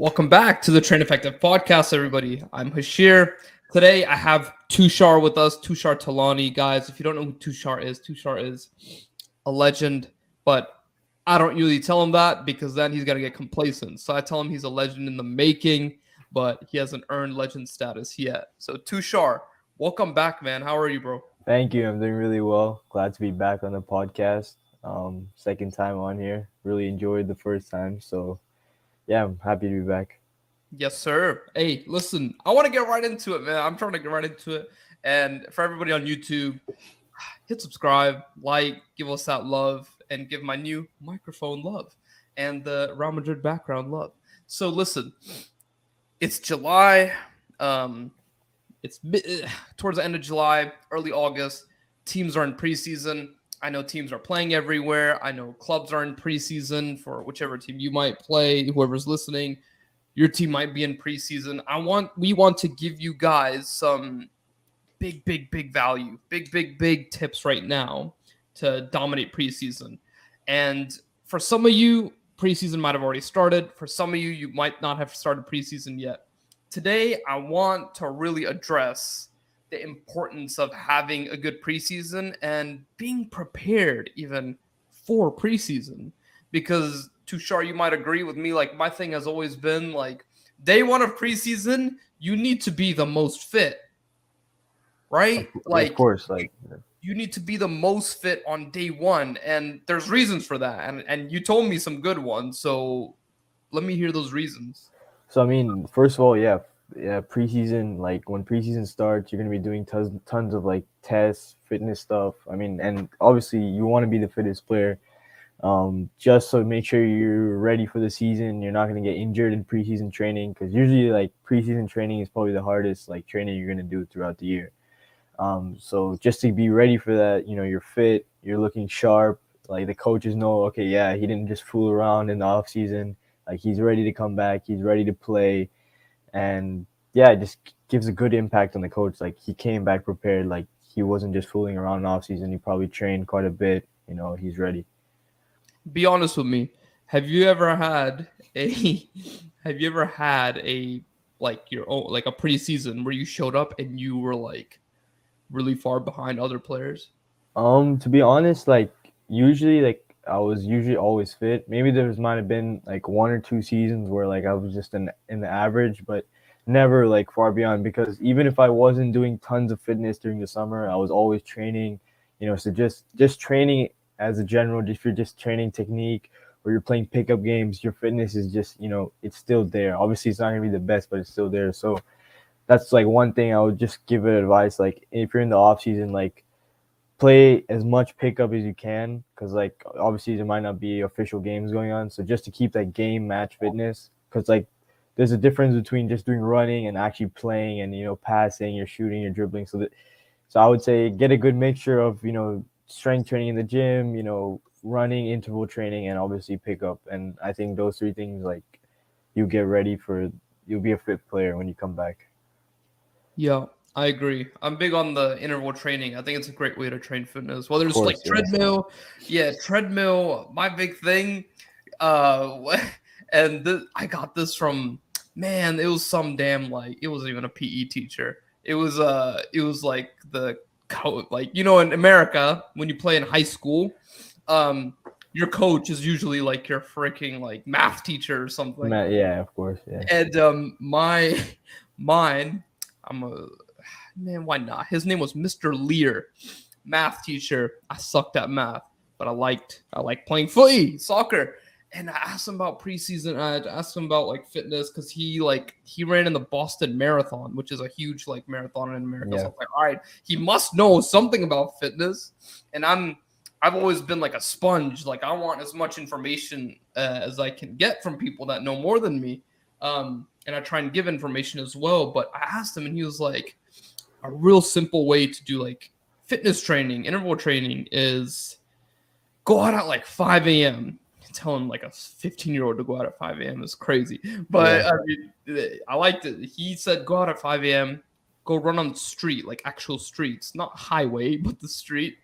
Welcome back to the Train Effective podcast, everybody. I'm Hashir. Today I have Tushar with us, Tushar Talani. Guys, if you don't know who Tushar is, Tushar is a legend, but I don't usually tell him that because then he's gonna get complacent. So I tell him he's a legend in the making, but he hasn't earned legend status yet. So Tushar, welcome back, man. How are you, bro? Thank you. I'm doing really well. Glad to be back on the podcast. Um, second time on here. Really enjoyed the first time. So yeah, I'm happy to be back. Yes, sir. Hey, listen, I want to get right into it, man. I'm trying to get right into it. And for everybody on YouTube, hit subscribe, like, give us that love, and give my new microphone love and the Real Madrid background love. So listen, it's July. Um, it's towards the end of July, early August. Teams are in preseason. I know teams are playing everywhere. I know clubs are in preseason for whichever team you might play. Whoever's listening, your team might be in preseason. I want we want to give you guys some big, big, big value, big, big, big tips right now to dominate preseason. And for some of you, preseason might have already started. For some of you, you might not have started preseason yet. Today, I want to really address the importance of having a good preseason and being prepared even for preseason. Because Tushar, you might agree with me. Like my thing has always been like day one of preseason, you need to be the most fit, right? Of, like of course, like you need to be the most fit on day one, and there's reasons for that. And and you told me some good ones, so let me hear those reasons. So I mean, first of all, yeah, yeah, preseason, like when preseason starts, you're gonna be doing tons tons of like tests, fitness stuff. I mean, and obviously you want to be the fittest player. Um, just so make sure you're ready for the season. You're not gonna get injured in preseason training because usually like preseason training is probably the hardest like training you're gonna do throughout the year. Um, so just to be ready for that, you know, you're fit, you're looking sharp. Like the coaches know, okay, yeah, he didn't just fool around in the off season. Like he's ready to come back. He's ready to play and yeah, it just gives a good impact on the coach. Like he came back prepared. Like he wasn't just fooling around in off season. He probably trained quite a bit. You know, he's ready. Be honest with me. Have you ever had a have you ever had a like your own like a preseason where you showed up and you were like really far behind other players? Um, to be honest, like usually like I was usually always fit. Maybe there might have been like one or two seasons where like I was just in in the average, but never like far beyond because even if I wasn't doing tons of fitness during the summer, I was always training, you know, so just just training as a general, if you're just training technique or you're playing pickup games, your fitness is just, you know, it's still there. Obviously it's not gonna be the best, but it's still there. So that's like one thing I would just give it advice. Like if you're in the off season, like play as much pickup as you can because like obviously there might not be official games going on so just to keep that game match fitness because like there's a difference between just doing running and actually playing and you know passing you're shooting you're dribbling so that so i would say get a good mixture of you know strength training in the gym you know running interval training and obviously pickup and i think those three things like you get ready for you'll be a fit player when you come back. Yeah I agree. I'm big on the interval training. I think it's a great way to train fitness. Whether it's course, like treadmill, yeah, treadmill. My big thing. Uh, and th- I got this from man. It was some damn like it wasn't even a PE teacher. It was uh, it was like the co- like you know in America when you play in high school, um, your coach is usually like your freaking like math teacher or something. Yeah, of course. Yeah. And um, my mine, I'm a man, why not? His name was Mr. Lear, math teacher. I sucked at math, but I liked I liked playing footy, soccer. And I asked him about preseason. I asked him about like fitness because he like he ran in the Boston Marathon, which is a huge like marathon in America. Yeah. So I'm like, all right, he must know something about fitness. And I'm I've always been like a sponge. Like I want as much information uh, as I can get from people that know more than me. Um, and I try and give information as well. But I asked him, and he was like, a real simple way to do like fitness training, interval training is go out at like 5 a.m. Telling like a 15 year old to go out at 5 a.m. is crazy. But yeah. I, mean, I liked it. He said go out at 5 a.m., go run on the street, like actual streets, not highway, but the street.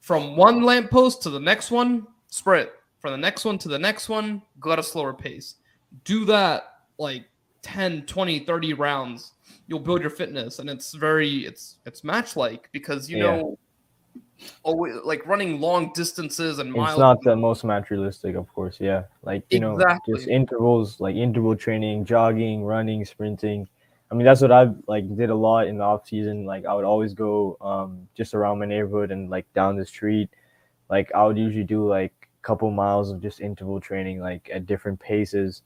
From one lamppost to the next one, sprint. From the next one to the next one, go at a slower pace. do that like 10, 20, 30 rounds. You'll build your fitness and it's very it's it's match like because you Yeah. know always like running long distances and miles It's not the most match realistic, of course. Yeah, like you know, just intervals, like interval training, jogging, running, sprinting. I mean, that's what I like did a lot in the off season. Like I would always go um just around my neighborhood and like down the street. Like I would usually do like a couple miles of just interval training, like at different paces.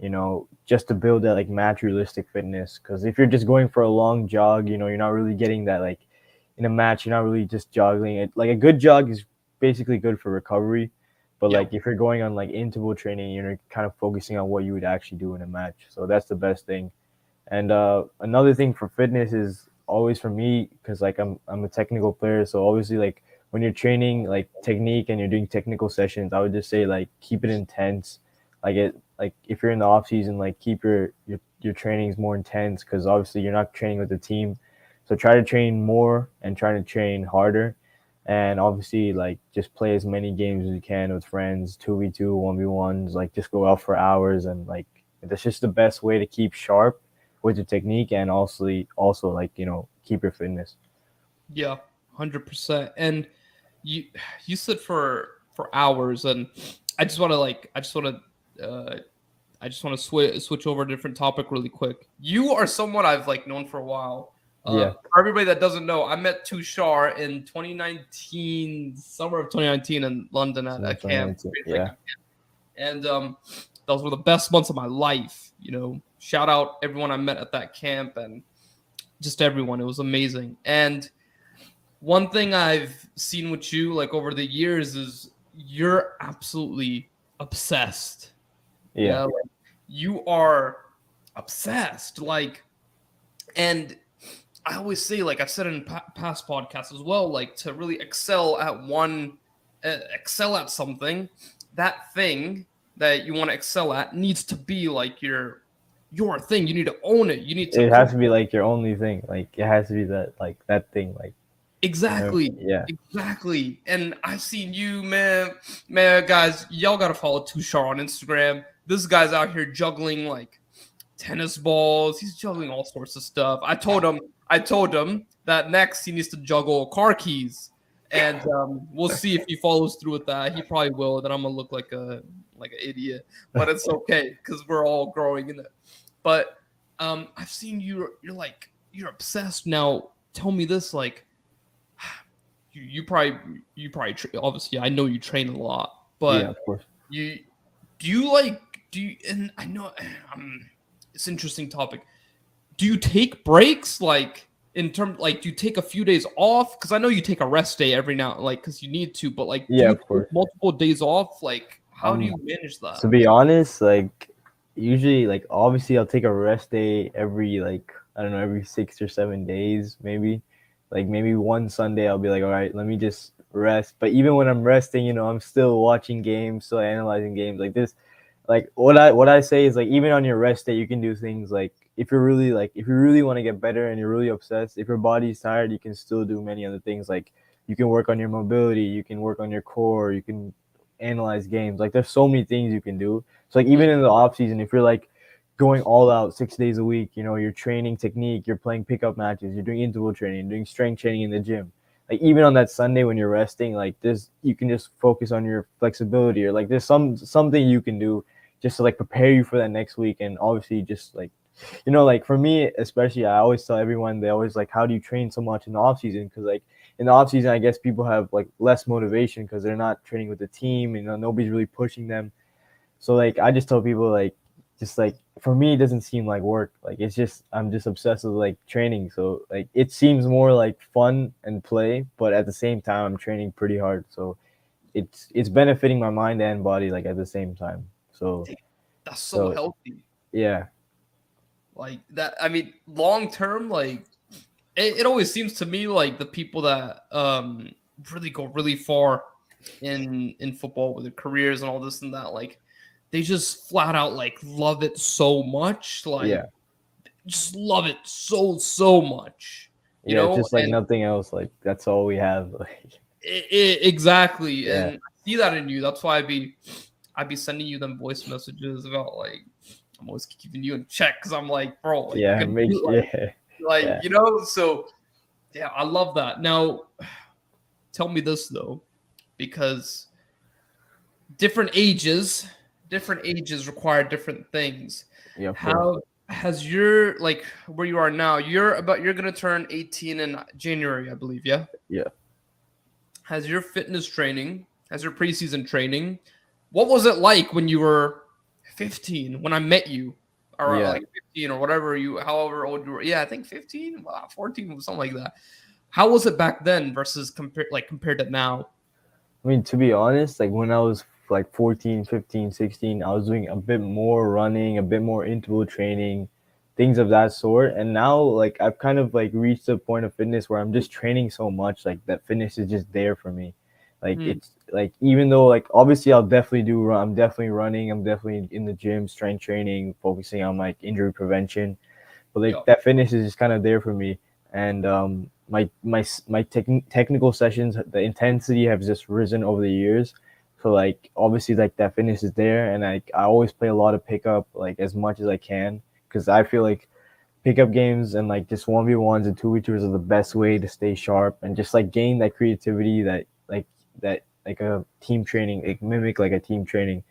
You know, just to build that like match realistic fitness. Because if you're just going for a long jog, you know, you're not really getting that like in a match. You're not really just jogging. It like a good jog is basically good for recovery. But Yeah. like if you're going on like interval training, you're kind of focusing on what you would actually do in a match. So that's the best thing. And uh, another thing for fitness is always for me because like I'm I'm a technical player, so obviously like when you're training like technique and you're doing technical sessions, I would just say like keep it intense. Like it like if you're in the off season, like keep your your your trainings more intense because obviously you're not training with the team. So try to train more and try to train harder and obviously like just play as many games as you can with friends 2v2 1v1s like just go out for hours and like that's just the best way to keep sharp with your technique and also also like you know keep your fitness Yeah, hundred percent. And you you said for for hours, and I just want to like I just want to uh, I just want to switch switch over a different topic really quick. You are someone I've like known for a while. Uh, Yeah. For everybody that doesn't know, I met Tushar in 2019, summer of 2019 in London at a camp. Yeah. camp. And um, one of the best months of my life. You know, shout out everyone I met at that camp and just everyone. It was amazing. And one thing I've seen with you like over the years is you're absolutely obsessed. Yeah You, know, like, you are obsessed. Like, and I always say, like I've said in pa- past podcasts as well, like to really excel at one, uh, excel at something, that thing that you want to excel at needs to be like your your thing. You need to own it. You need to it has to be like your only thing like it has to be that like that thing like you know, exactly. yeah Exactly. And I've seen you, man. Man, guys, y'all gotta follow Tushar on Instagram. This guy's out here juggling like tennis balls. He's juggling all sorts of stuff. I told him, I told him that next he needs to juggle car keys. And um, we'll see if he follows through with that. He probably will. Then I'm gonna look like a like an idiot, but it's okay because we're all growing in it. But um, I've seen you. You're like you're obsessed now. Tell me this, like you, you probably you probably tra- obviously I know you train a lot, but yeah you do you like do you and I know um it's an interesting topic. Do you take breaks like in terms like do you take a few days off? Because I know you take a rest day every now like because you need to, but like Yeah, of course. multiple days off. Like how do Um, you manage that? to be honest like usually like obviously i'll take a rest day every like i don't know every six or seven days maybe like maybe one sunday i'll be like all right let me just rest but even when i'm resting you know i'm still watching games still analyzing games like this like what i what i say is like even on your rest day you can do things like if you're really like if you really want to get better and you're really obsessed if your body's tired you can still do many other things like you can work on your mobility you can work on your core you can analyze games like there's so many things you can do so like even in the off season, if you're like going all out six days a week, you know, you're training technique, you're playing pickup matches, you're doing interval training, doing strength training in the gym. Like even on that Sunday when you're resting, like this you can just focus on your flexibility or like there's some something you can do just to like prepare you for that next week and obviously just like you know like for me especially I always tell everyone they always like how do you train so much in the off season because like in the off season I guess people have like less motivation because they're not training with the team you know nobody's really pushing them so like I just tell people like just like for me it doesn't seem like work. Like it's just I'm just obsessed with like training. So like it seems more like fun and play, but at the same time I'm training pretty hard. So it's it's benefiting my mind and body like at the same time. So That's so so- healthy. yeah. like that i mean long term like it, it always seems to me like the people that um really go really far in in football with their careers and all this and that like they just flat out like love it so much like Yeah. just love it so so much you yeah, know, just like and- nothing else. Like that's all we have. Like I- I- exactly Yeah. and I see that in you that's why i be I'd be sending you them voice messages about like I'm always keeping you in check because I'm like, bro, like, yeah, make, like, yeah. like Yeah. you know so yeah i love that now tell me this though because different ages different ages require different things Yeah, how has your like where you are now you're about you're gonna turn 18 in january i believe yeah Yeah. has your fitness training has your preseason training what was it like when you were 15 when i met you or Yeah. like 15 or whatever you however old you were yeah i think 15 wow, 14 something like that how was it back then versus compared like compared to now I mean, to be honest, like when I was like 14, 15, 16, I was doing a bit more running, a bit more interval training, things of that sort. And now, like, I've kind of like reached a point of fitness where I'm just training so much, like, that fitness is just there for me. Like, Hmm. it's like, even though, like, obviously, I'll definitely do run, I'm definitely running, I'm definitely in the gym, strength training, focusing on like injury prevention. But like, Yeah. that fitness is just kind of there for me. And, um, my my my techn technical sessions the intensity has just risen over the years so like obviously like that fitness is there and i i always play a lot of pickup like as much as i can because i feel like pickup games and like just 1v1s and 2v2s are the best way to stay sharp and just like gain that creativity that like that like a team training like mimic like a team training.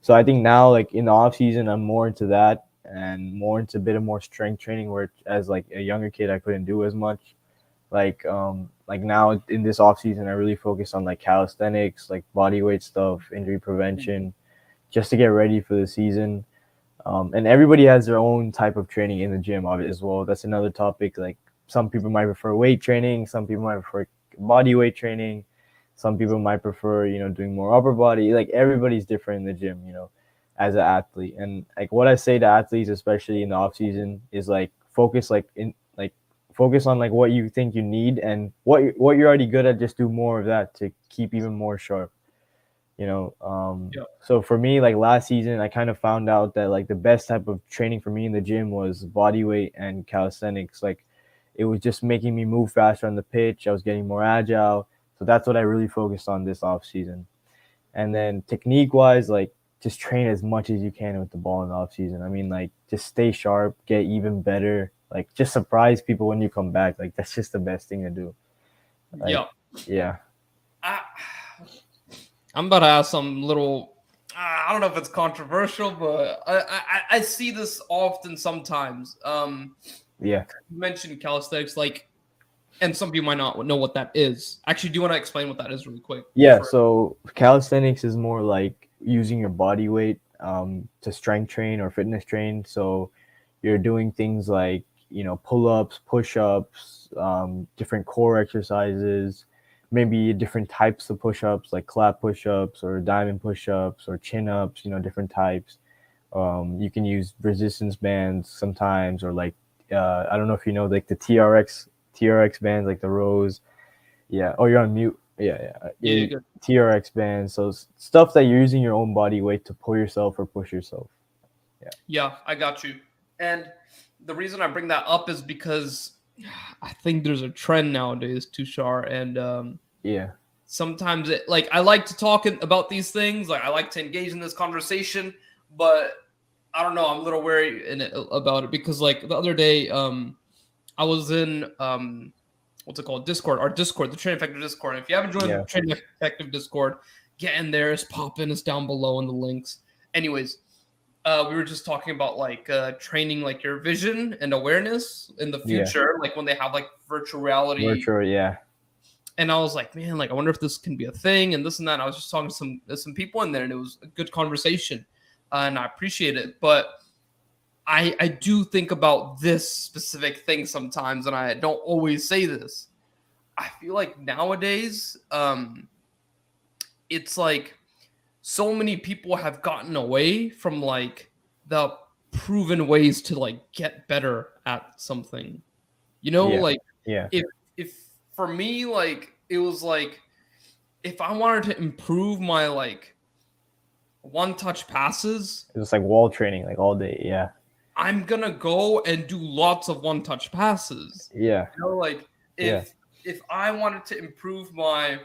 So i think now like in the off season i'm more into that and more into a bit of more strength training where as like a younger kid i couldn't do as much. Like um like now in this off season i really focus on like calisthenics like body weight stuff injury prevention just to get ready for the season. Um and everybody has their own type of training in the gym of it as well. That's another topic like some people might prefer weight training some people might prefer body weight training some people might prefer you know doing more upper body. Like everybody's different in the gym you know as an athlete. And like what i say to athletes especially in the off season is like focus like in like focus on like what you think you need and what what you're already good at. Just do more of that to keep even more sharp you know um Yeah. so for me like last season i kind of found out that like the best type of training for me in the gym was body weight and calisthenics. Like it was just making me move faster on the pitch. I was getting more agile so that's what i really focused on this off season and then technique wise like just train as much as you can with the ball in the off season i mean like just stay sharp get even better. Like just surprise people when you come back. Like that's just the best thing to do. Like, yeah yeah. I, I'm about to ask some little. I don't know if it's controversial, but I, I I see this often sometimes. Um, yeah. you mentioned calisthenics, like, and some people might not know what that is. Actually, do you want to explain what that is really quick? yeah so calisthenics is more like using your body weight um, to strength train or fitness train so you're doing things like you know pull-ups push-ups um, different core exercises maybe different types of push-ups like clap push-ups or diamond push-ups or chin-ups you know different types um, you can use resistance bands sometimes or like uh, i don't know if you know like the trx trx bands like the rows yeah. Oh you're on mute. Yeah yeah. Yeah, TRX bands, so stuff that you're using your own body weight to pull yourself or push yourself. Yeah, Yeah, I got you. And the reason I bring that up is because I think there's a trend nowadays, Tushar, and um, Yeah, sometimes it like I like to talk about these things, like I like to engage in this conversation, but I don't know, I'm a little wary in it, about it because like the other day, um, I was in um, what's it called, Discord, our Discord, the Train Effective Discord. And if you haven't joined Yeah. the Train Effective Discord, get in there. It's popping. It's down below in the links. Anyways, uh, we were just talking about like uh, training like your vision and awareness in the Yeah. future, like when they have like virtual reality virtual. Yeah, and I was like, man, like I wonder if this can be a thing and this and that. And I was just talking to some some people in there, and it was a good conversation, uh, and I appreciate it. But I I do think about this specific thing sometimes, and I don't always say this. I feel like nowadays, um, it's like so many people have gotten away from like the proven ways to like get better at something. You know, Yeah. like yeah, if for me like it was like if i wanted to improve my like one touch passes it was like wall training, like all day. Yeah, i'm gonna go and do lots of one touch passes yeah, you know like if Yeah. if i wanted to improve my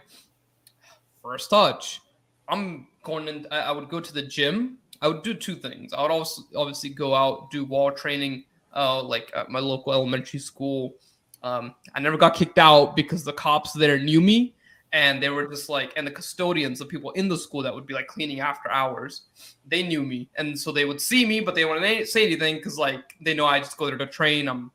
first touch i'm going in, I, I would go to the gym. I would do two things. I would also obviously go out do wall training, uh, like at my local elementary school. Um, I never got kicked out because the cops there knew me and they were just like and the custodians the people in the school that would be like cleaning after hours they knew me and so they would see me but they wouldn't say anything because like they know i just go there to train i'm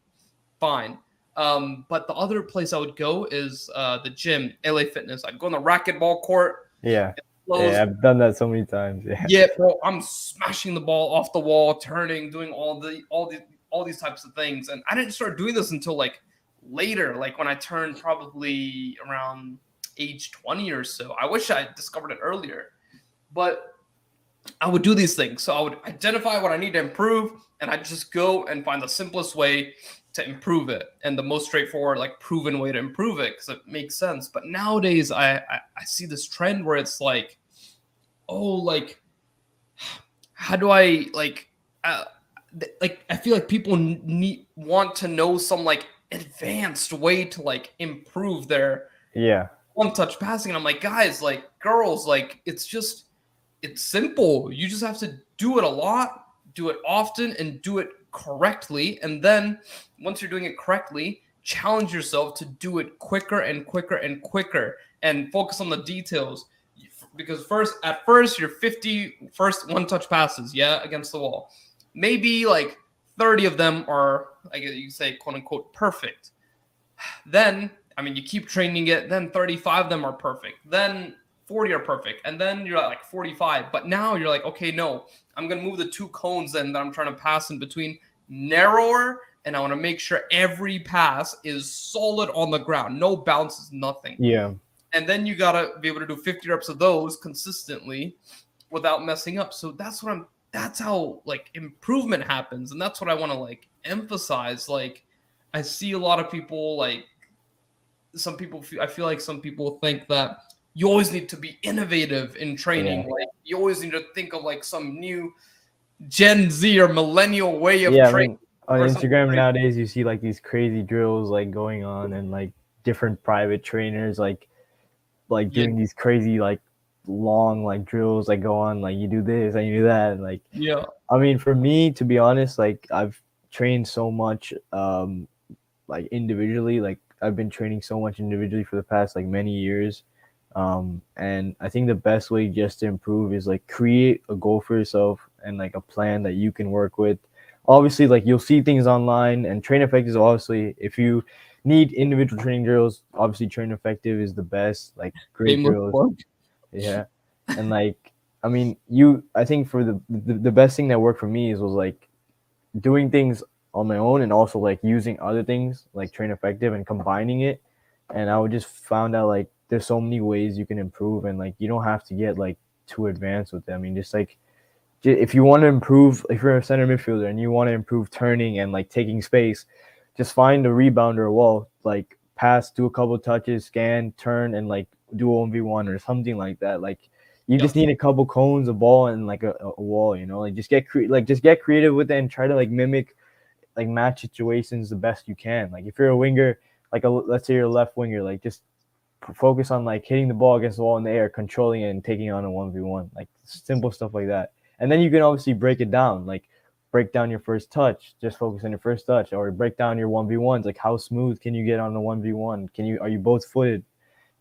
fine um, but the other place i would go is uh, the gym la fitness i'd go on the racquetball court Yeah. Yeah, I've done that so many times. Yeah. yeah bro i'm smashing the ball off the wall turning doing all the all the all these types of things and i didn't start doing this until like later like when i turned probably around age 20 or so. I wish I discovered it earlier, but I would do these things. So I would identify what I need to improve, and I just go and find the simplest way to improve it and the most straightforward, like proven way to improve it because it makes sense. But nowadays, I, I I see this trend where it's like, oh, like how do I like, uh, like I feel like people need want to know some like advanced way to like improve their Yeah. One touch passing. And I'm like, guys, like girls, like it's just it's simple. You just have to do it a lot, do it often, and do it correctly. And then once you're doing it correctly, challenge yourself to do it quicker and quicker and quicker and focus on the details. Because first, at first, your 50 first one touch passes, yeah, against the wall. Maybe like 30 of them are, I guess you say, quote unquote, perfect. Then I mean, you keep training it, then 35 of them are perfect. Then 40 are perfect. And then you're at like 45. But now you're like, okay, no, I'm going to move the two cones then that I'm trying to pass in between narrower. And I want to make sure every pass is solid on the ground. No bounces, nothing. Yeah. And then you got to be able to do 50 reps of those consistently without messing up. So that's what I'm, that's how like improvement happens. And that's what I want to like emphasize. Like, I see a lot of people like some people feel, I feel like some people think that you always need to be innovative in training. Yeah. Like you always need to think of like some new Gen Z or millennial way of Yeah. I training. mean, on Instagram crazy. nowadays, you see like these crazy drills like going on and like different private trainers like like Yeah. doing these crazy like long like drills like go on like you do this and you do that and like yeah. I mean, for me, to be honest, like I've trained so much, um, like individually. Like I've been training so much individually for the past like many years, um, and I think the best way just to improve is like create a goal for yourself and like a plan that you can work with. Obviously, like you'll see things online, and Train Effective is obviously if you need individual training drills, obviously Train Effective is the best. Like great drills. Yeah. And like I mean, you I think for the, the the best thing that worked for me is was like doing things on my own and also like using other things like train effective and combining it. And I would just found out like there's so many ways you can improve and like you don't have to get like too advanced with it. I mean just like if you want to improve if you're a center midfielder and you want to improve turning and like taking space, just find a rebounder or wall, like pass, do a couple touches, scan, turn, and like do a 1v1 or something like that. Like you just need a couple cones, a ball, and like a, a wall, you know, like just get cre- like just get creative with it and try to like mimic like match situations the best you can. Like if you're a winger, like a let's say you're a left winger, like just focus on like hitting the ball against the wall in the air, controlling it, and taking on a one v one, like simple stuff like that. And then you can obviously break it down, like break down your first touch, just focus on your first touch, or break down your one v ones, like how smooth can you get on the one v one? Can you are you both footed?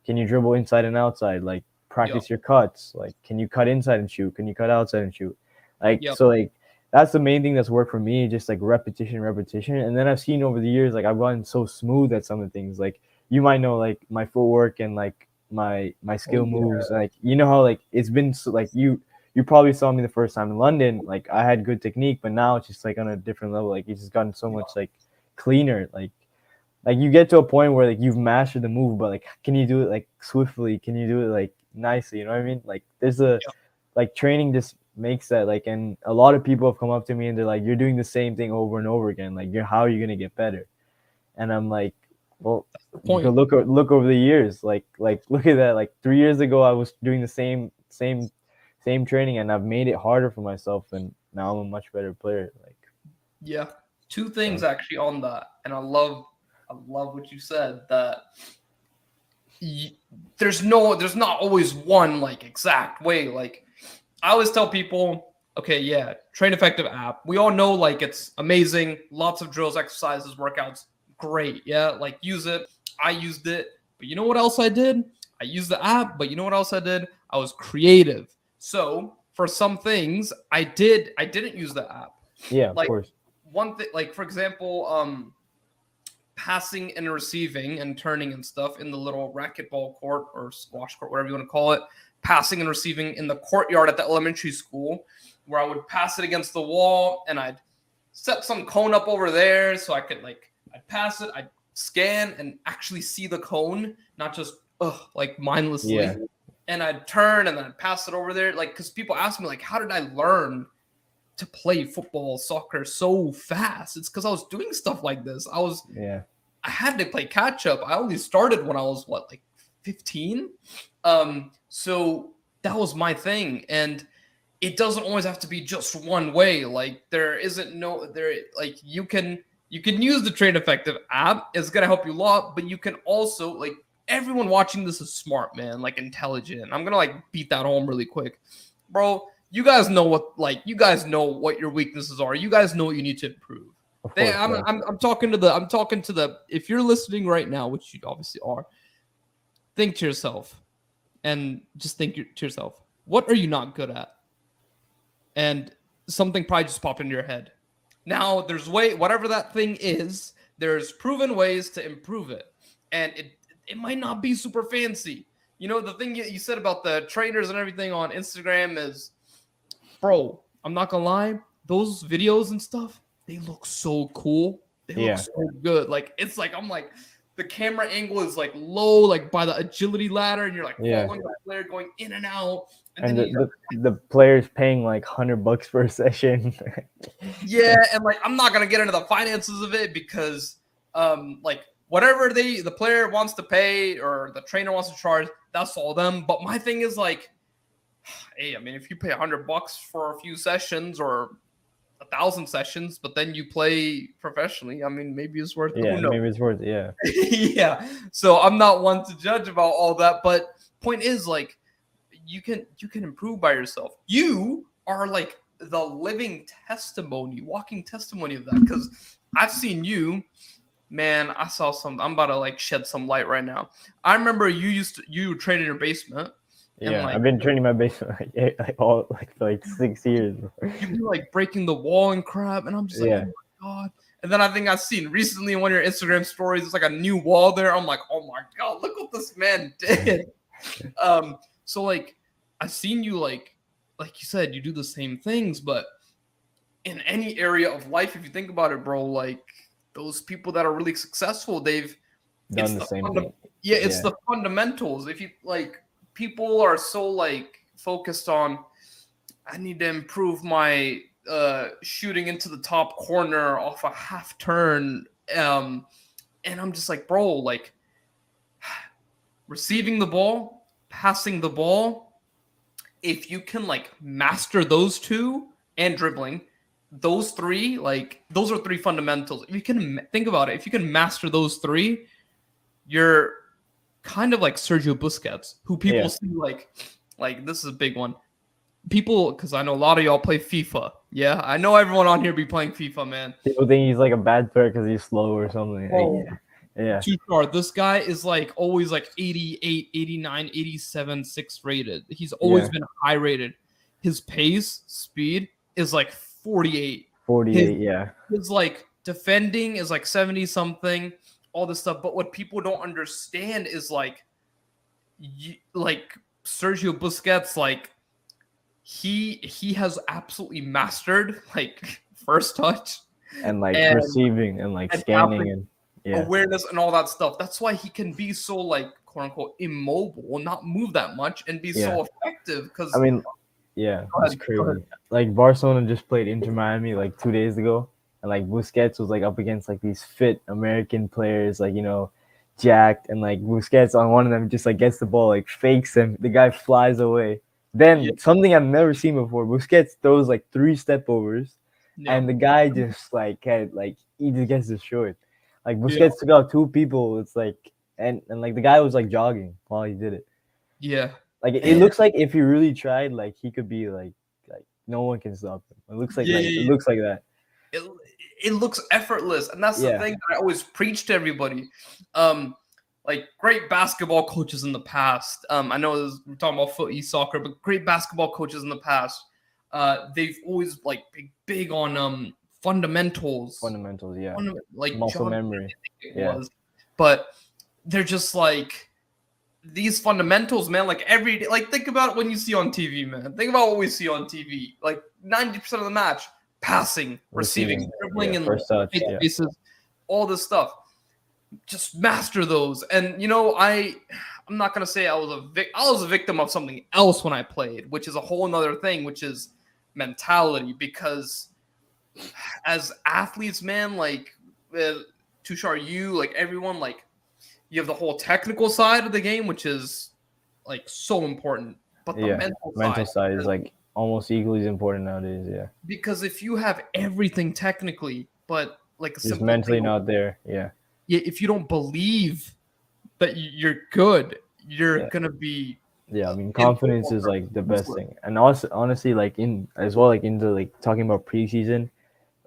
Can you dribble inside and outside? Like practice your cuts. Like can you cut inside and shoot? Can you cut outside and shoot? Like Yep. so like that's the main thing that's worked for me, just like repetition, repetition. And then I've seen over the years, like I've gotten so smooth at some of the things. Like you might know, like my footwork and like my my oh, skill yeah. moves. Like you know how like it's been so, like you you probably saw me the first time in London. Like I had good technique, but now it's just like on a different level. Like it's just gotten so much like cleaner. Like like you get to a point where like you've mastered the move, but like can you do it like swiftly? Can you do it like nicely? You know what I mean? Like there's a Yeah. like training just makes that like and a lot of people have come up to me and they're like you're doing the same thing over and over again. Like you're how are you going to get better? And i'm like well look look over the years. Like like look at that. Like three years ago i was doing the same same same training and i've made it harder for myself and now i'm a much better player. Like Yeah. Two things actually on that. And I love I love what you said that y- there's no there's not always one like exact way. Like I always tell people, okay, yeah, Train Effective app. We all know like it's amazing. Lots of drills, exercises, workouts. Great. Yeah. Like use it. I used it. But you know what else I did? I used the app, but you know what else I did? I was creative. So for some things, I did I didn't use the app. Yeah, Like- of course. One thing like for example, um passing and receiving and turning and stuff in the little racquetball court or squash court, whatever you want to call it, passing and receiving in the courtyard at the elementary school, where I would pass it against the wall and I'd set some cone up over there so I could like I'd pass it, I'd scan and actually see the cone, not just ugh, like mindlessly. Yeah. And I'd turn and then I'd pass it over there. Like, because people ask me, like, how did I learn to play football, soccer so fast? It's because I was doing stuff like this. I was Yeah. I had to play catch up. I only started when I was what, like 15? Um, so that was my thing. And it doesn't always have to be just one way. Like there isn't no there like you can you can use the Train Effective app. It's gonna help you a lot, but you can also like everyone watching this is smart, man, like intelligent. I'm gonna like beat that home really quick. Bro, you guys know what like you guys know what your weaknesses are. You guys know what you need to improve. Of They, I'm, yeah. I'm, I'm talking to the I'm talking to the if you're listening right now, which you obviously are, think to yourself and just think to yourself, what are you not good at? And something probably just popped into your head. Now there's way whatever that thing is, there's proven ways to improve it. And it it might not be super fancy. You know, the thing you, you said about the trainers and everything on Instagram is bro, I'm not gonna lie, those videos and stuff, they look so cool. They Yeah. look so good. Like it's like I'm like the camera angle is like low, like by the agility ladder, and you're like Yeah. following the player going in and out. And, and the, the, the players paying like hundred bucks for a session. yeah, and like I'm not gonna get into the finances of it because um like whatever they the player wants to pay or the trainer wants to charge, that's all them. But my thing is like, hey, I mean, if you pay a hundred bucks for a few sessions or a thousand sessions, but then you play professionally, I mean, maybe it's worth. yeah, maybe it's worth. Yeah, yeah. So I'm not one to judge about all that, but point is like you can you can improve by yourself. You are like the living testimony, walking testimony of that. Because I've seen you, man. I saw some. I'm about to like shed some light right now. I remember you used to you trained in your basement. Yeah. like- I've been training my basement like, eight- like all like for like six years. Be like breaking the wall and crap, and I'm just like, Yeah. oh my god. And then I think I've seen recently in one of your Instagram stories, it's like a new wall there. I'm like, oh my god, look what this man did. um, so like I've seen you like like you said, you do the same things, but in any area of life, if you think about it, bro, like those people that are really successful, they've Done the the same funda- yeah, it's Yeah. the fundamentals. If you like, people are so like focused on, I need to improve my uh shooting into the top corner off a half turn. Um, and I'm just like, bro, like receiving the ball, passing the ball. If you can like master those two and dribbling, those three, like those are three fundamentals. If you can think about it, if you can master those three, you're kind of like Sergio Busquets, who people Yeah. see like, like this is a big one. People, because I know a lot of y'all play FIFA. Yeah, I know everyone on here be playing FIFA, man. People think he's like a bad player because he's slow or something. Oh. yeah. yeah. Two star. This guy is like always like 88, 89, 87, 6 rated. He's always Yeah. been high rated. His pace, speed is like 48. 48, yeah. his like defending is like 70 something all this stuff but what people don't understand is like you, like Sergio Busquets like he he has absolutely mastered like first touch And like And- receiving and like and scanning and yeah. awareness and all that stuff that's why he can be so like quote unquote immobile not move that much and be so effective because I mean, yeah, Go it's ahead, go crazy. Like Barcelona just played Inter Miami like two days ago, and like Busquets was like up against like these fit American players, like you know, jacked, and like Busquets on one of them just like gets the ball, like fakes him. The guy flies away. Then Yeah. something I've never seen before. Busquets throws like three step overs, yeah, and the guy just like had like he just gets destroyed. Like Busquets Yeah. took out two people. It's like and and like the guy was like jogging while he did it. yeah Like it looks like if he really tried, like he could be like like no one can stop him. It looks like, like it looks like that. it, it looks effortless and that's the thing that i always preach to everybody. Um like great basketball coaches in the past. Um i know this, we're talking about foot soccer but great basketball coaches in the past. Uh they've always like big big on um fundamentals. Fundamentals, yeah. Fundam- like Muscle John memory. yeah. was. But they're just like these fundamentals man like every day like think about when you see on tv man. Think about what we see on tv like 90% of the match passing receiving, dribbling yeah, and touch, yeah. spaces, all this stuff. Just master those. And you know i i'm not gonna say i was a vic i was a victim of something else when i played which is a whole nother thing which is mentality. Because as athletes man like uh, tushar you like everyone like you have the whole technical side of the game which is like so important. But the Yeah, mental, Mental side, side is like almost equally as important nowadays. Yeah, because if you have everything technically but like just mentally thing- not there. Yeah, yeah, if you don't believe that you're good, you're Yeah. gonna be yeah. I mean, confidence is like the best thing, and also honestly, like in as well, like into like talking about preseason,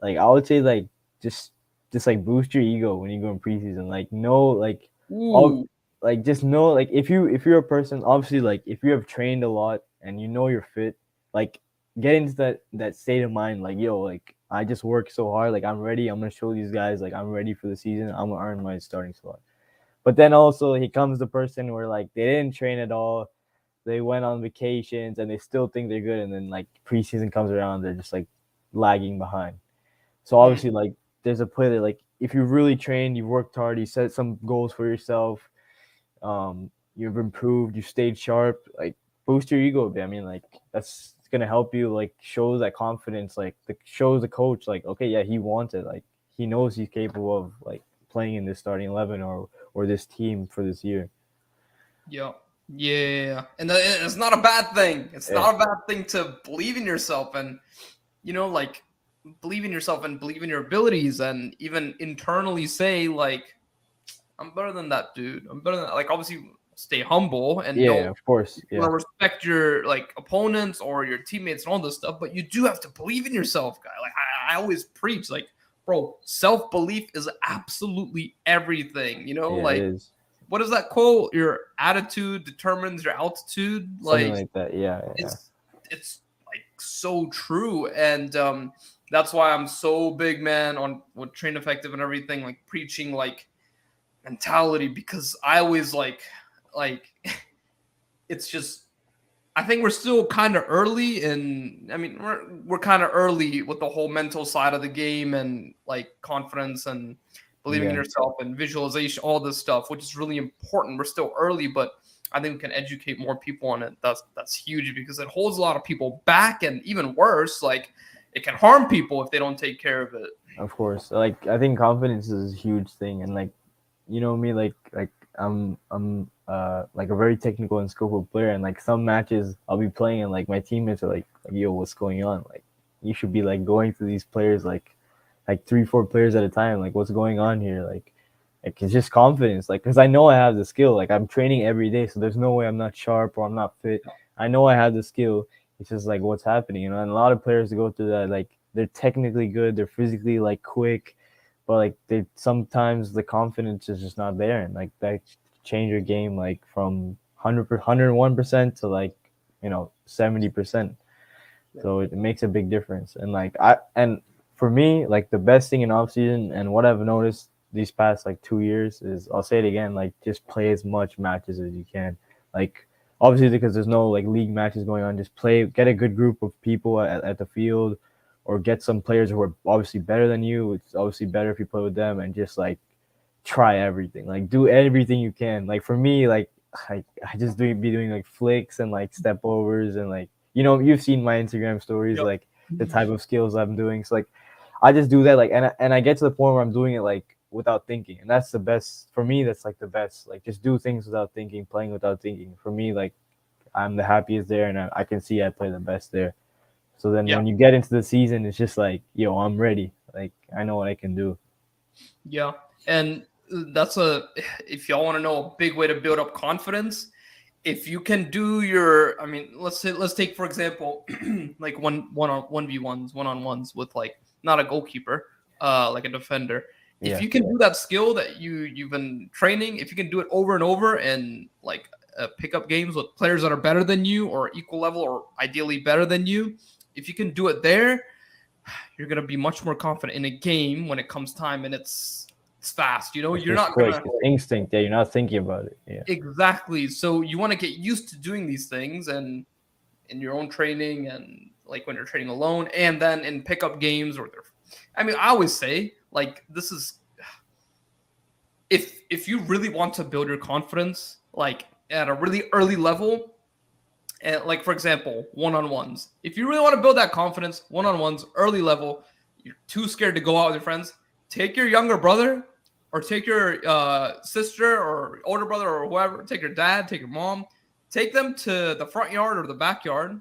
like I would say like just just like boost your ego when you go in preseason. Like no, like ooh, like just know like if you if you're a person obviously like if you have trained a lot and you know you're fit like get into that that state of mind like yo like i just work so hard like i'm ready i'm gonna show these guys like i'm ready for the season i'm gonna earn my starting slot but then also he comes the person where like they didn't train at all they went on vacations and they still think they're good and then like preseason comes around they're just like lagging behind. So obviously like there's a player like if you really trained you've worked hard you set some goals for yourself um you've improved you stayed sharp like boost your ego a bit. I mean like that's gonna help you like show that confidence like the shows the coach like okay yeah he wants it like he knows he's capable of like playing in this starting 11 or or this team for this year yeah, yeah, and the- it's not a bad thing. It's Yeah. not a bad thing to believe in yourself and you know, like believe in yourself and believe in your abilities, and even internally say like, "I'm better than that dude. I'm better than that." like." Obviously, stay humble and yeah of course yeah respect your like opponents or your teammates and all this stuff, but you do have to believe in yourself, guy. Like I, I always preach, like, bro, self belief is absolutely everything. You know, yeah, like what is that quote? Your attitude determines your altitude. Like, like that yeah, yeah. it's it's like so true, and um, that's why I'm so big, man, on what train effective and everything, like preaching like mentality because I always like like it's just I think we're still kind of early and I mean we're we're kind of early with the whole mental side of the game and like confidence and believing in yourself and visualization all this stuff which is really important. We're still early but I think we can educate more people on it. That's that's huge because it holds a lot of people back and even worse like it can harm people if they don't take care of it. Of course. Like I think confidence is a huge thing and like you know me like like I'm I'm uh like a very technical and skillful player and like some matches I'll be playing and like my teammates are like, yo, what's going on? Like you should be like going through these players like like three, four players at a time. Like what's going on here? Like like it's just confidence. Like because I know I have the skill. Like I'm training every day, so there's no way I'm not sharp or I'm not fit. I know I have the skill. It's just like what's happening, you know. And a lot of players go through that. Like they're technically good, they're physically like quick, but like they sometimes the confidence is just not there, and like that change your game like from 100 101 percent to like you know 70 percent. So it makes a big difference, and like I and for me, like the best thing in off season and what I've noticed these past like two years is I'll say it again, like just play as much matches as you can. Like obviously because there's no like league matches going on, just play, get a good group of people at, at the field, or get some players who are obviously better than you. It's obviously better if you play with them and just like try everything, like do everything you can. Like for me, like I, I just do be doing like flicks and like step overs and like you know you've seen my Instagram stories Yep. like mm-hmm. the type of skills I'm doing. So like I just do that like and I, and I get to the point where I'm doing it like without thinking, and that's the best for me. That's like the best. Like just do things without thinking, playing without thinking. For me, like I'm the happiest there, and I, I can see I play the best there. So then Yeah. when you get into the season, it's just like yo, I'm ready. Like I know what I can do. Yeah, and that's a if y'all want to know a big way to build up confidence if you can do your, I mean, let's say, let's take for example, like one one on one v ones, one on ones with like not a goalkeeper, uh, like a defender. Yeah. If you can do that skill that you you've been training, if you can do it over and over and like uh, pick up games with players that are better than you or equal level or ideally better than you, if you can do it there, you're gonna be much more confident in a game when it comes time and it's it's fast. You know, It's you're not quick. gonna instinct. Yeah, you're not thinking about it. Yeah. exactly. So you want to get used to doing these things and in your own training and like when you're training alone and then in pickup games or they're I mean, I always say like this is if if you really want to build your confidence like at a really early level and like for example one-on-ones if you really want to build that confidence one-on-ones early level you're too scared to go out with your friends take your younger brother or take your uh, sister or older brother or whoever take your dad take your mom take them to the front yard or the backyard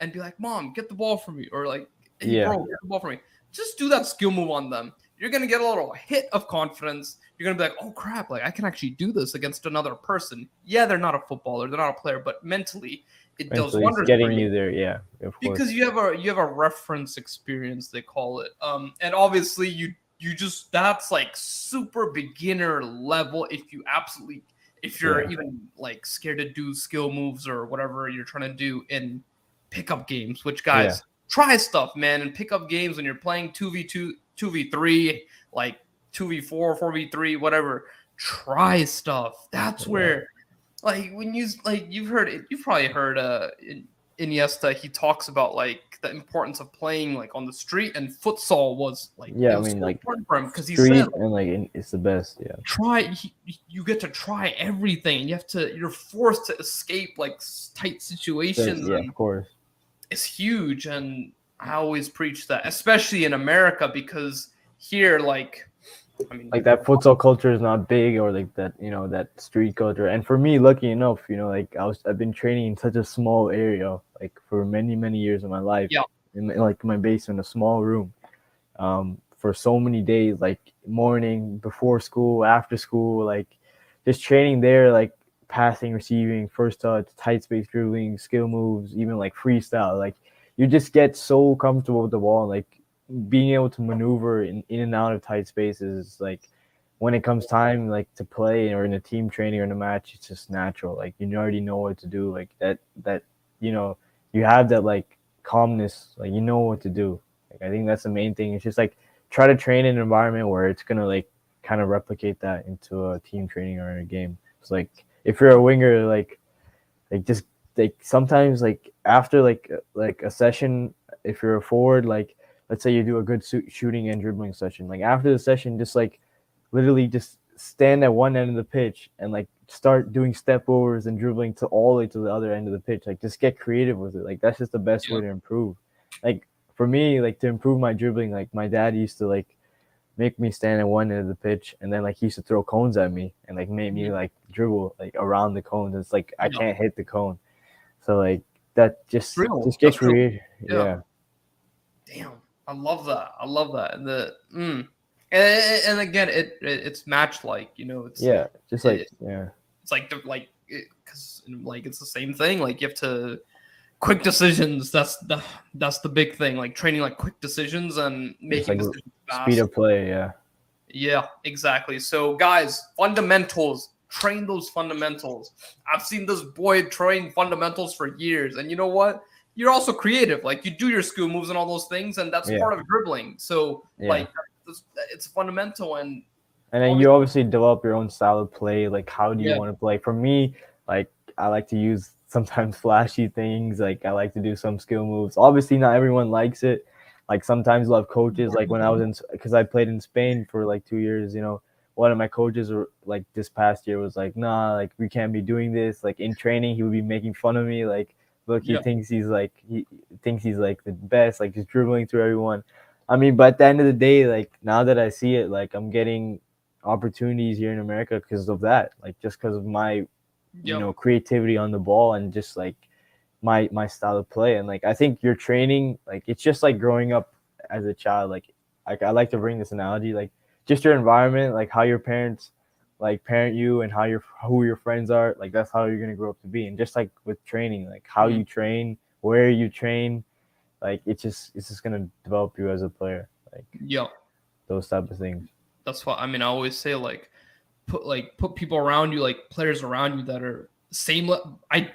and be like mom get the ball for me or like hey, Yeah. bro, get the ball for me just do that skill move on them you're gonna get a little hit of confidence you're gonna be like, oh crap, like I can actually do this against another person. Yeah, they're not a footballer, they're not a player, but mentally it does Mentally, wonders getting you there. Yeah, course. because you have a you have a reference experience they call it um and obviously you you just that's like super beginner level if you absolutely if you're Yeah. even like scared to do skill moves or whatever you're trying to do in pickup games which guys try stuff man and pickup games when you're playing 2v2 2v3 like 2v4 4v3 whatever try stuff that's Yeah. where like when you like you've heard it you've probably heard uh in, Iniesta he talks about like the importance of playing like on the street and futsal was like Yeah, I mean, so like, important for him because he said and like it's the best. Yeah. try he, you get to try everything you have to you're forced to escape like tight situations yeah, and of course. it's huge and i always preach that especially in america because here like i mean Like that futsal culture is not big, or like that, you know, that street culture. And for me, lucky enough, you know, like I was, I've been training in such a small area, like for many, many years of my life. Yeah. In, in, like my basement, a small room, um, for so many days, like morning, before school, after school, like just training there, like passing, receiving, first touch, tight space dribbling, skill moves, even like freestyle. Like you just get so comfortable with the ball, like being able to maneuver in, in and out of tight spaces like when it comes time like to play or in a team training or in a match it's just natural. Like you already know what to do. Like that that you know you have that like calmness. Like you know what to do. Like i think that's the main thing. It's just like try to train in an environment where it's gonna like kind of replicate that into a team training or in a game. It's like if you're a winger like like just like sometimes like after like like a session if you're a forward like let's say you do a good shooting and dribbling session like after the session just like literally just stand at one end of the pitch and like start doing step overs and dribbling to all the way to the other end of the pitch like just get creative with it like that's just the best way to improve like for me like to improve my dribbling like my dad used to like make me stand at one end of the pitch and then like he used to throw cones at me and like made me Mhm. like dribble like around the cones it's like i Yeah. can't hit the cone so like that just Real. just get creative Yeah. yeah damn i love that. I love that. And the mm. and, and again it, it it's match like you know it's yeah just like It- yeah. It's like the like because like it's the same thing. Like you have to quick decisions that's the that's the big thing. Like training like quick decisions and making like decisions fast. speed of play yeah. Yeah exactly. So guys fundamentals. Train those fundamentals. I've seen this boy train fundamentals for years. And you know what you're also creative like you do your skill moves and all those things and that's Yeah. part of dribbling so Yeah. like it's, it's fundamental and And then you obviously develop your own style of play. Like, how do you Yeah. want to play? For me, like, I like to use sometimes flashy things. Like, I like to do some skill moves. Obviously, not everyone likes it. Like, sometimes have coaches. Like, when I was in, because I played in Spain for like two years, you know, one of my coaches, were like, this past year was like, nah, like, we can't be doing this. Like, in training, he would be making fun of me. Like, look, he Yeah. thinks he's like, he thinks he's like the best, like, just dribbling through everyone. I mean, but at the end of the day, like, now that I see it, like, I'm getting opportunities here in America because of that. Like just because of my you know creativity on the ball and just like my my style of play. And like I think your training, like it's just like growing up as a child. Like I, I like to bring this analogy, like just your environment, like how your parents like parent you and how your who your friends are, like that's how you're gonna grow up to be. And just like with training, like how Mhm. you train, where you train, like it's just it's just gonna develop you as a player. Like Yeah. those type of things. That's why I mean I always say like put like put people around you like players around you that are same le- I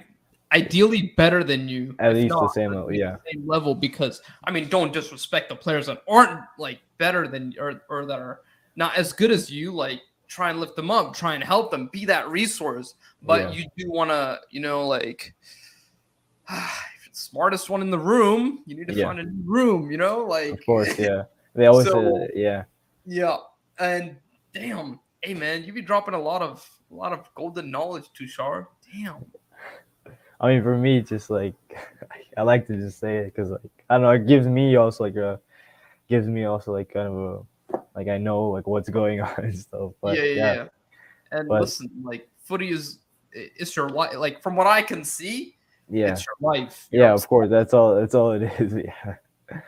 ideally better than you At least the same level, yeah. same level because I mean don't disrespect the players that aren't like better than or or that are not as good as you like try and lift them up try and help them be that resource but Yeah. you do want to you know like if you're the smartest one in the room you need to Yeah. find a new room you know like Of course, yeah. They always say So- that, yeah. yeah, and damn, hey man, you be dropping a lot of a lot of golden knowledge, Tushar. Damn. I mean, for me, just like I like to just say it because, like, I don't know, it gives me also like a gives me also like kind of a like I know like what's going on and stuff. But yeah, yeah, yeah. And But- listen, like footy is it's your life. Like from what I can see, yeah, it's your life. you yeah. Of course, that's all. That's all it is. Yeah,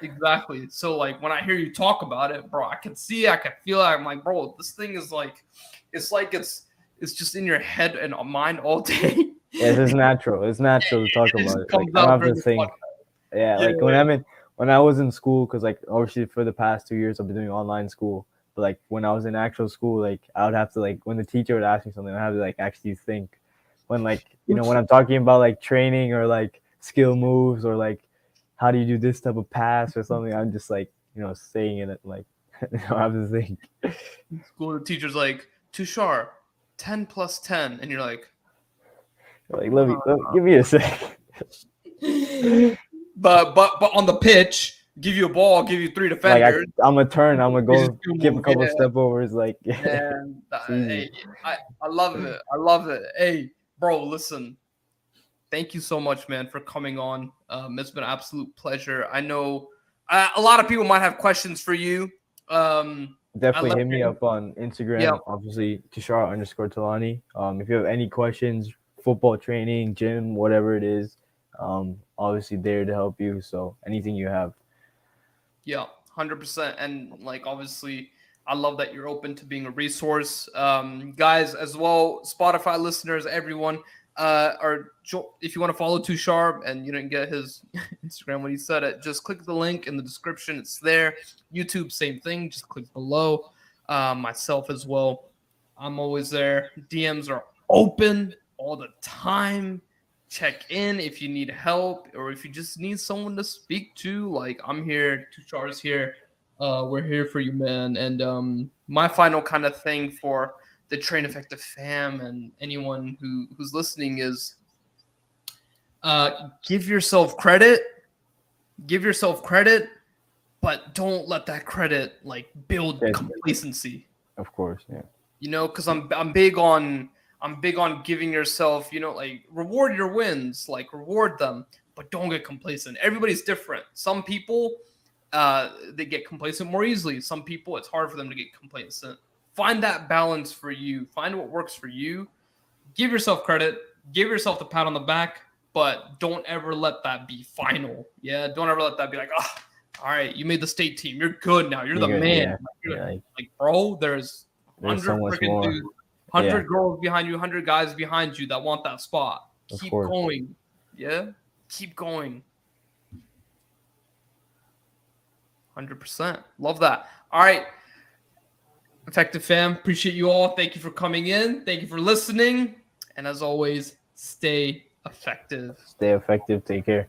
Exactly. So like when I hear you talk about it, bro, I can see, I can feel it. I'm like, bro, this thing is like, it's like it's it's just in your head and mind all day. yeah it's natural. It's natural to talk It about it. Like, comes I don't have to think. Yeah, Yeah, like when. I'm in when I was in school, because like obviously for the past two years I've been doing online school. But like when I was in actual school, like I would have to like when the teacher would ask me something, I have to like actually think. When like you know when I'm talking about like training or like skill moves or like how do you do this type of pass or something, I'm just like you know saying it like I have to think. School the teacher's like, Tushar, 10 plus 10. And you're like, Like let me let, give me a sec. but but but on the pitch, give you a ball, give you three Like I, defenders. I'm gonna turn, I'm gonna go give a couple yeah. step overs. Like and It's easy. hey, I, I love it. I love it. Hey, bro, listen. Thank you so much, man, for coming on. Um, it's been an absolute pleasure. I know uh, a lot of people might have questions for you. Um, definitely hit me hearing- up on Instagram. Yeah. Obviously, Tushar underscore Talani. Um, if you have any questions, football training, gym, whatever it is, um, obviously there to help you. So anything you have, Yeah, hundred percent. And like obviously, I love that you're open to being a resource, um, guys as well. Spotify listeners, everyone, uh, or if you want to follow Tushar and you didn't get his Instagram when he said it, just click the link in the description. It's there. YouTube, same thing. Just click below. Uh, myself as well. I'm always there. DMs are open all the time check in if you need help or if you just need someone to speak to. Like I'm here, Tushar's here. Uh, we're here for you, man. And um, my final kind of thing for the Train Effective fam and anyone who who's listening is uh, give yourself credit. Give yourself credit, but don't let that credit like build complacency of course. Yeah. you know because i'm i'm big on i'm big on giving yourself you know like reward your wins like reward them but don't get complacent. Everybody's different. Some people uh they get complacent more easily. Some people it's hard for them to get complacent. Find that balance for you. Find what works for you. Give yourself credit. Give yourself the pat on the back but don't ever let that be final. Yeah don't ever let that be like oh all right you made the state team. You're good now. You're the You're good, man. yeah. Like, you're- Yeah, like, bro there's there's 100 so much freaking more. dudes, 100 Yeah. girls behind you, 100 guys behind you that want that spot. Of Keep course. going. Yeah? Keep going. 100%. Love that. All right. Effective fam, appreciate you all. Thank you for coming in. Thank you for listening. And as always, stay effective. Stay effective. Take care.